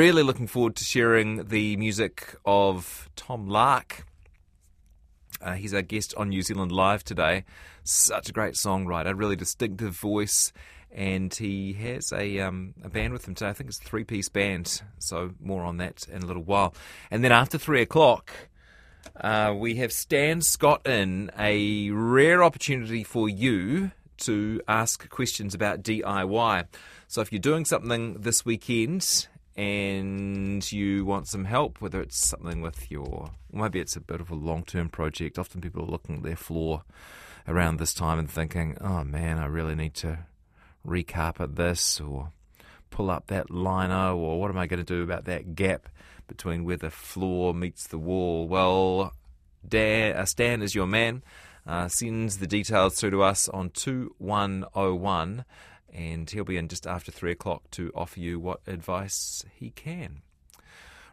really looking forward to sharing the music of Tom Lark. Uh, he's our guest on New Zealand Live today. Such a great songwriter, really distinctive voice, and he has a um, a band with him today. I think it's a three piece band. So more on that in a little while. And then after three o'clock, uh, we have Stan Scott in a rare opportunity for you to ask questions about DIY. So if you're doing something this weekend and you want some help, whether it's something with your, maybe it's a bit of a long term project. Often people are looking at their floor around this time and thinking, oh man, I really need to recarpet this or pull up that lino or what am I going to do about that gap between where the floor meets the wall? Well, Dan, uh, Stan is your man. Uh, sends the details through to us on 2101 and he'll be in just after three o'clock to offer you what advice he can.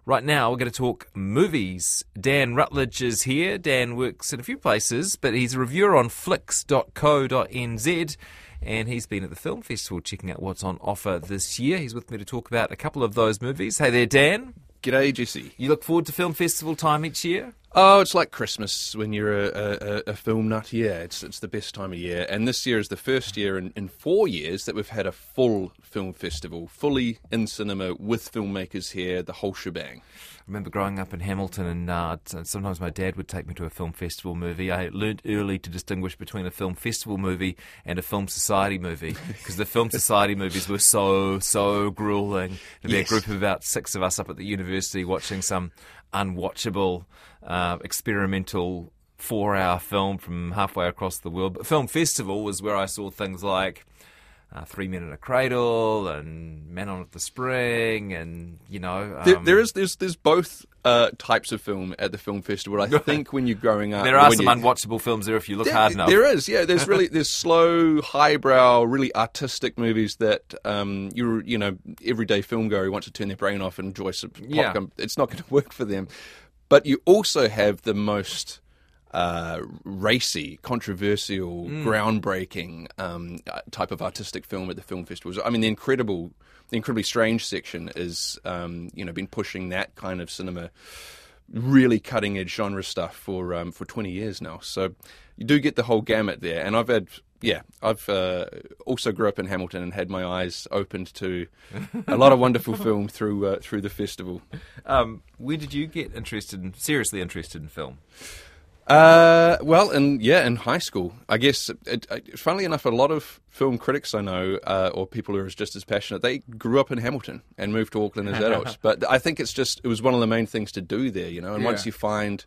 Right now, we're going to talk movies. Dan Rutledge is here. Dan works in a few places, but he's a reviewer on flicks.co.nz and he's been at the film festival checking out what's on offer this year. He's with me to talk about a couple of those movies. Hey there, Dan. G'day, Jesse. You look forward to film festival time each year? Oh, it's like Christmas when you're a, a, a, film nut. Yeah, it's it's the best time of year. And this year is the first year in, in four years that we've had a full film festival, fully in cinema with filmmakers here, the whole shebang. I remember growing up in Hamilton, and uh, sometimes my dad would take me to a film festival movie. I learned early to distinguish between a film festival movie and a film society movie because the film society movies were so so grueling. There'd be yes. a group of about six of us up at the university watching some unwatchable uh, experimental four hour film from halfway across the world. But Film Festival was where I saw things like uh, Three Men in a Cradle and Man on the Spring, and you know, um, there, there is there's there's both uh, types of film at the film festival. I think when you're growing up, there are some you, unwatchable films there if you look there, hard enough. There is, yeah. There's really there's slow, highbrow, really artistic movies that um, you you know everyday film goer who wants to turn their brain off and enjoy some popcorn. Yeah. It's not going to work for them. But you also have the most uh, racy, controversial, mm. groundbreaking um, type of artistic film at the film festivals. I mean, the incredible, the incredibly strange section is, um, you know, been pushing that kind of cinema, really cutting edge genre stuff for um, for twenty years now. So you do get the whole gamut there, and I've had. Yeah, I've uh, also grew up in Hamilton and had my eyes opened to a lot of wonderful film through uh, through the festival. Um, where did you get interested in seriously interested in film? Uh, well, and yeah, in high school, I guess. It, it, funnily enough, a lot of film critics I know, uh, or people who are just as passionate, they grew up in Hamilton and moved to Auckland as adults. but I think it's just it was one of the main things to do there, you know. And yeah. once you find,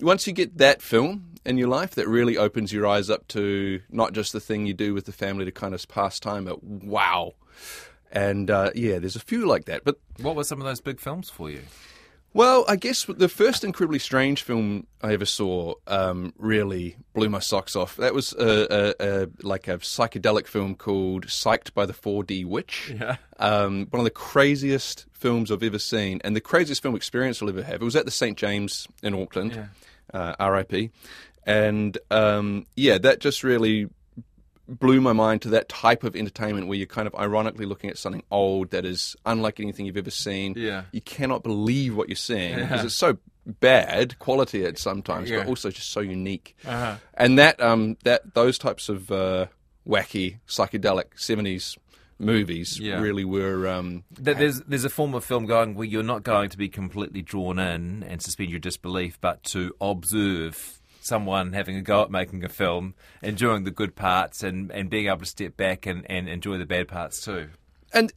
once you get that film in your life, that really opens your eyes up to not just the thing you do with the family to kind of pass time, but wow. And uh, yeah, there's a few like that. But what were some of those big films for you? Well, I guess the first incredibly strange film I ever saw um, really blew my socks off. That was a, a, a, like a psychedelic film called "Psyched by the 4D Witch." Yeah. Um, one of the craziest films I've ever seen, and the craziest film experience I'll ever have. It was at the St James in Auckland, yeah. uh, R.I.P. And um, yeah, that just really blew my mind to that type of entertainment where you're kind of ironically looking at something old that is unlike anything you've ever seen. Yeah. You cannot believe what you're seeing because yeah. it's so bad quality at sometimes, yeah. but also just so unique. Uh-huh. And that um that those types of uh, wacky psychedelic 70s movies yeah. really were. Um, there's there's a form of film going where you're not going to be completely drawn in and suspend your disbelief, but to observe someone having a go at making a film, enjoying the good parts, and, and being able to step back and, and enjoy the bad parts too. And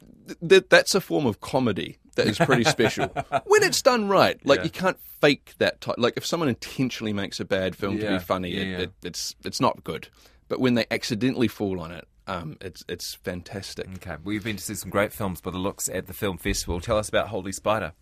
th- that's a form of comedy that is pretty special when it's done right. Like yeah. you can't fake that type. Like if someone intentionally makes a bad film yeah. to be funny, yeah, it, it, it's it's not good. But when they accidentally fall on it, um, it's it's fantastic. Okay, well, you've been to see some great films by the looks at the film festival. Tell us about Holy Spider.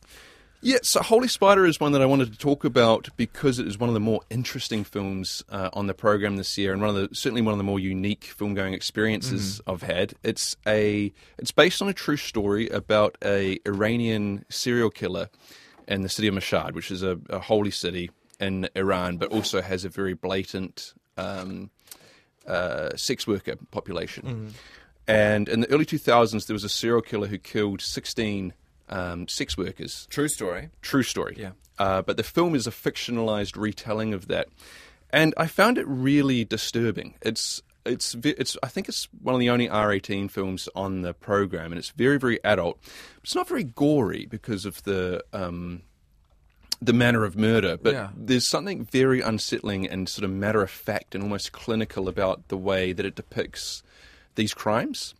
Yeah, so Holy Spider is one that I wanted to talk about because it is one of the more interesting films uh, on the program this year, and one of the certainly one of the more unique film going experiences mm-hmm. I've had. It's a it's based on a true story about a Iranian serial killer in the city of Mashhad, which is a, a holy city in Iran, but also has a very blatant um, uh, sex worker population. Mm-hmm. And in the early 2000s, there was a serial killer who killed 16 um, sex workers. True story. True story. Yeah. Uh, but the film is a fictionalized retelling of that, and I found it really disturbing. It's it's it's I think it's one of the only R18 films on the program, and it's very very adult. It's not very gory because of the um, the manner of murder, but Yeah. there's something very unsettling and sort of matter of fact and almost clinical about the way that it depicts these crimes.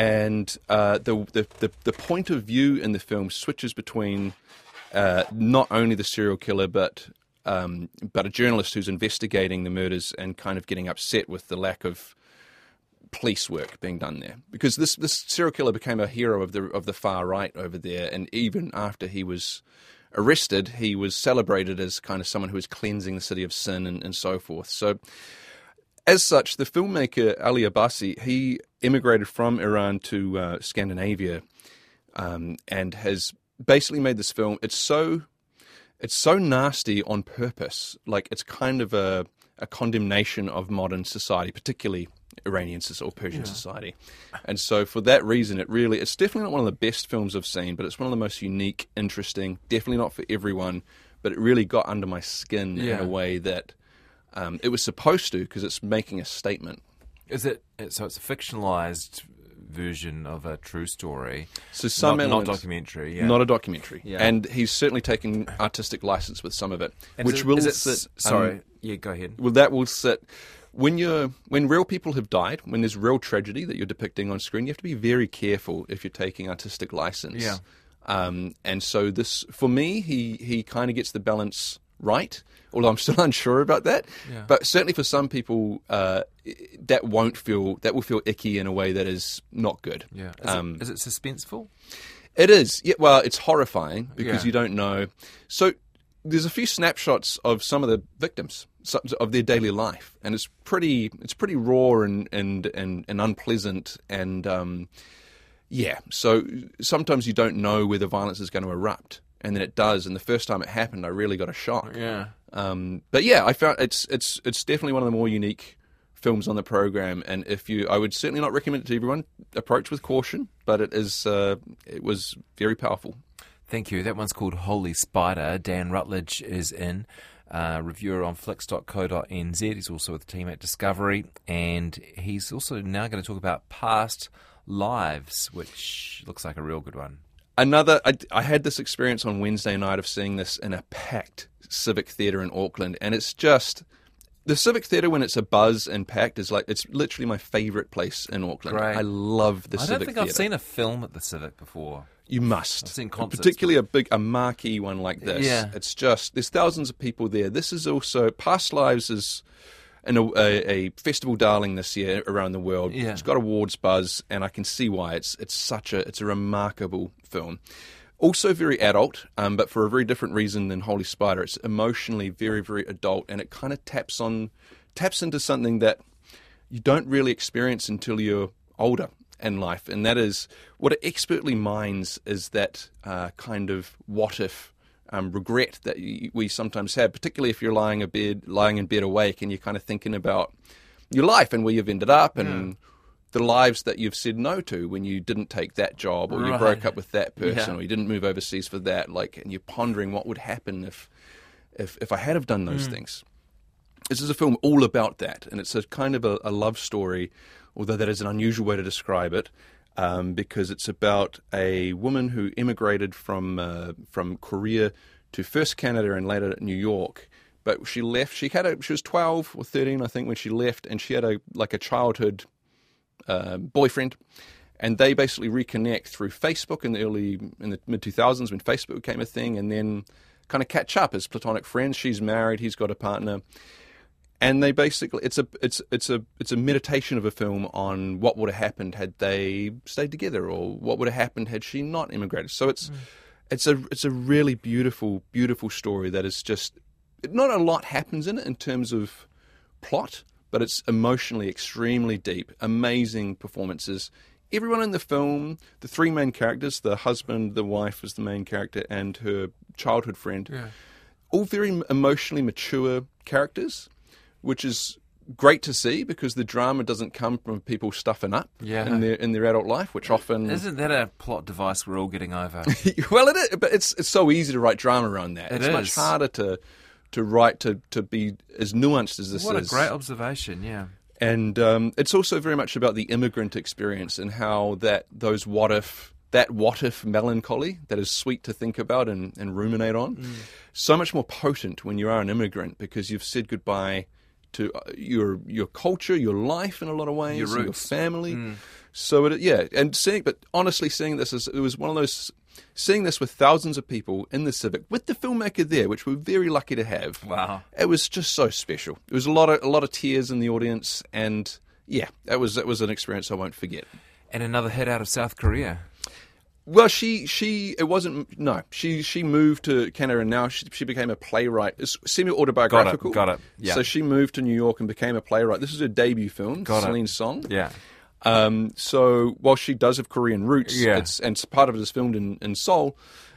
And uh, the, the the the point of view in the film switches between uh, not only the serial killer, but um, but a journalist who's investigating the murders and kind of getting upset with the lack of police work being done there. Because this this serial killer became a hero of the of the far right over there, and even after he was arrested, he was celebrated as kind of someone who was cleansing the city of sin and, and so forth. So. As such, the filmmaker Ali Abbasi he immigrated from Iran to uh, Scandinavia um, and has basically made this film. It's so it's so nasty on purpose. Like it's kind of a, a condemnation of modern society, particularly Iranian or Persian society. And so for that reason, it really it's definitely not one of the best films I've seen, but it's one of the most unique, interesting. Definitely not for everyone, but it really got under my skin in a way that um, it was supposed to because it's making a statement. Is it? So it's a fictionalized version of a true story. So some not, not documentary. Yeah. Not a documentary, Yeah. and he's certainly taken artistic license with some of it, And which it- will it sit. s- um, sorry. yeah. Go ahead. well, that will sit when you're when real people have died, when there's real tragedy that you're depicting on screen. You have to be very careful if you're taking artistic license. Yeah. Um, and so this, for me, he he kind of gets the balance right. Although I'm still unsure about that, Yeah. but certainly for some people, uh, that won't feel that will feel icky in a way that is not good. Yeah. Is, Um, it, is it suspenseful? it is. Yeah, well, it's horrifying because Yeah. you don't know. So there's a few snapshots of some of the victims of their daily life, and it's pretty. It's pretty raw and and and, and unpleasant, and um, yeah. So sometimes you don't know where the violence is going to erupt, and then it does. And the first time it happened, I really got a shock. Yeah. Um, but yeah, I found it's it's it's definitely one of the more unique films on the program, and if you, I would certainly not recommend it to everyone. Approach with caution, but it is uh, it was very powerful. Thank you. That one's called Holy Spider. Dan Rutledge is in. Uh, reviewer on flicks.co.nz. He's also with the team at Discovery. And he's also now going to talk about past lives, which looks like a real good one. Another, I, I had this experience on Wednesday night of seeing this in a packed Civic Theatre in Auckland, and it's just the Civic Theatre when it's a buzz and packed is like it's literally my favourite place in Auckland. Great. I love the I Civic i don't think Theatre. I've seen a film at the Civic before. You must. I've seen concerts, particularly a big, a marquee one like this. Yeah. It's just there's thousands of people there. This is also Past Lives is an, a, a festival darling this year around the world. Yeah. It's got awards buzz, and I can see why. It's it's such a it's a remarkable film. Also very adult, um, but for a very different reason than Holy Spider. It's emotionally very very adult, and it kind of taps on taps into something that you don't really experience until you're older in life, and that is what it expertly mines is that uh, kind of what if um, regret that we sometimes have, particularly if you're lying a bed, lying in bed awake, and you're kind of thinking about your life and where you've ended up and. The lives that you've said no to when you didn't take that job, or you broke up with that person, Yeah. or you didn't move overseas for that, like, and you're pondering what would happen if, if, if I had have done those things. This is a film all about that, and it's a kind of a, a love story, although that is an unusual way to describe it, um, because it's about a woman who immigrated from uh, from Korea to first Canada and later New York. But she left. She had a. She was twelve or thirteen, I think, when she left, and she had a like a childhood uh, boyfriend, and they basically reconnect through Facebook in the early in the mid two thousands when Facebook became a thing, and then kind of catch up as platonic friends. She's married, he's got a partner, and they basically it's a it's it's a it's a meditation of a film on what would have happened had they stayed together, or what would have happened had she not immigrated. So it's mm. it's a it's a really beautiful beautiful story that is just not a lot happens in it in terms of plot, but it's emotionally extremely deep. Amazing performances. Everyone in the film, the three main characters, the husband, the wife is the main character, and her childhood friend, all very emotionally mature characters, which is great to see because the drama doesn't come from people stuffing up Yeah. in their in their adult life, which often Isn't that a plot device we're all getting over? well, it is, but it's it's so easy to write drama around that. It it's much harder to to write to to be as nuanced as this what a great observation, yeah. And um, it's also very much about the immigrant experience and how that those what if that what if melancholy that is sweet to think about and, and ruminate on, Mm. so much more potent when you are an immigrant because you've said goodbye to uh, your your culture, your life in a lot of ways, Your your roots. Mm. family. So it, yeah, and seeing but honestly seeing this is it was one of those seeing this with thousands of people in the Civic with the filmmaker there, which we're very lucky to have. Wow. It was just so special. It was a lot of a lot of tears in the audience, and yeah, that was that was an experience I won't forget. And another hit out of South Korea. Well, she she it wasn't no she she moved to Canada and now she, she became a playwright. It's semi autobiographical. Got it, got it, yeah. So she moved to New York and became a playwright. This is her debut film, Got it. Song. Yeah. Um, so while she does have Korean roots, Yeah. it's, and part of it is filmed in, in Seoul,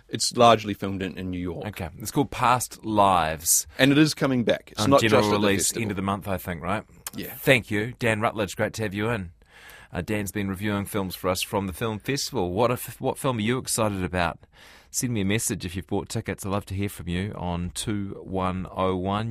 it's largely filmed in, in New York. Okay. It's called Past Lives. And it is coming back. It's not general just release end of the month, I think, right? Yeah. Thank you, Dan Rutledge. Great to have you in. Uh, Dan's been reviewing films for us from the film festival. What if, what film are you excited about? Send me a message if you've bought tickets. I'd love to hear from you on two one zero one.